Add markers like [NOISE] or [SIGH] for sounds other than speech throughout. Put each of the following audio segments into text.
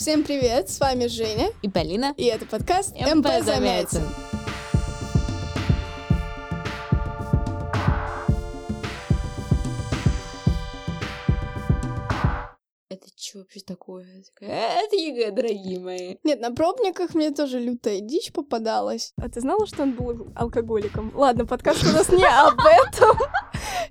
Всем привет, с вами Женя и Полина, и это подкаст mpЗамятин. Это что вообще такое? Это ЕГЭ, дорогие мои. Нет, на пробниках мне тоже лютая дичь попадалась. А ты знала, что он был алкоголиком? Ладно, подкаст у нас не об этом.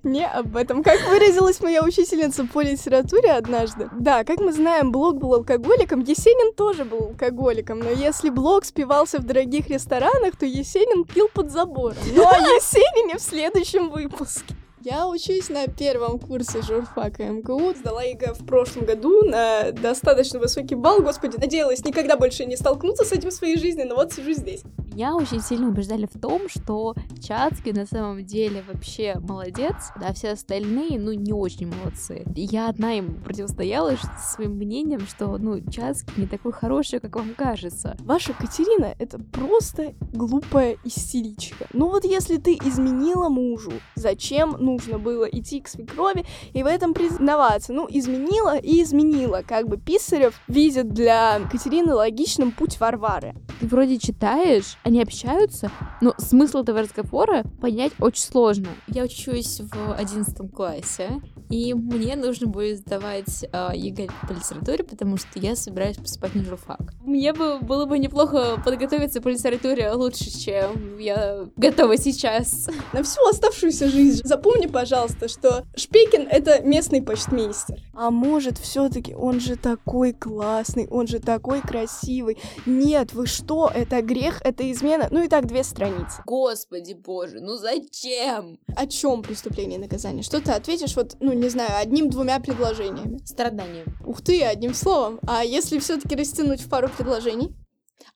Не об этом. Как выразилась моя учительница по литературе однажды. Да, как мы знаем, Блок был алкоголиком, Есенин тоже был алкоголиком, но если Блок спивался в дорогих ресторанах, то Есенин пил под забором. Ну о [LAUGHS] Есенине в следующем выпуске. Я учусь на первом курсе журфака МГУ. Сдала ЕГЭ в прошлом году на достаточно высокий балл. Господи, надеялась никогда больше не столкнуться с этим в своей жизни, но вот сижу здесь. Меня очень сильно убеждали в том, что Чацкий на самом деле вообще молодец, а все остальные, ну, не очень молодцы. Я одна ему противостояла своим мнением, что, ну, Чацкий не такой хороший, как вам кажется. Ваша Катерина — это просто глупая истеричка. Ну вот если ты изменила мужу, зачем, ну, нужно было идти к свекрови и в этом признаваться. Ну, изменила и изменила. Как бы Писарев видит для Катерины логичным путь Варвары. Ты вроде читаешь, они общаются, но смысл этого разговора понять очень сложно. Я учусь в одиннадцатом классе, и мне нужно будет сдавать э, ЕГЭ по литературе, потому что я собираюсь поступать на журфак. Мне бы было бы неплохо подготовиться по литературе лучше, чем я готова сейчас. На всю оставшуюся жизнь запомни пожалуйста, что Шпикин — это местный почтмейстер. А может, все таки он же такой классный, он же такой красивый. Нет, вы что? Это грех, это измена. Ну и так две страницы. Господи боже, ну зачем? О чем преступление и наказание? Что ты ответишь вот, ну не знаю, одним-двумя предложениями? Страдания. Ух ты, одним словом. А если все-таки растянуть в пару предложений?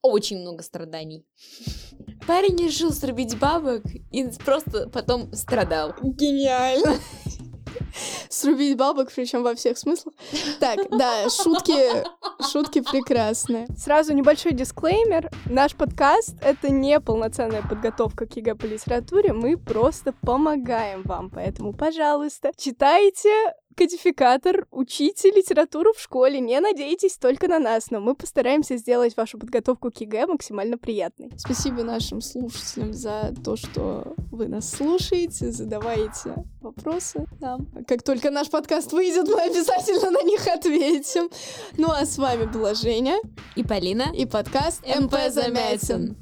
Очень много страданий. Парень решил срубить бабок и просто потом страдал. Гениально. [LAUGHS] Срубить бабок, причем во всех смыслах. Так, да, шутки, шутки прекрасные. Сразу небольшой дисклеймер. Наш подкаст — это не полноценная подготовка к ЕГЭ по литературе. Мы просто помогаем вам. Поэтому, пожалуйста, читайте кодификатор, учите литературу в школе, не надейтесь только на нас, но мы постараемся сделать вашу подготовку к ЕГЭ максимально приятной. Спасибо нашим слушателям за то, что вы нас слушаете, задаваете вопросы нам. Как только наш подкаст выйдет, мы обязательно на них ответим. Ну а с вами была Женя и Полина и подкаст МП Замятин.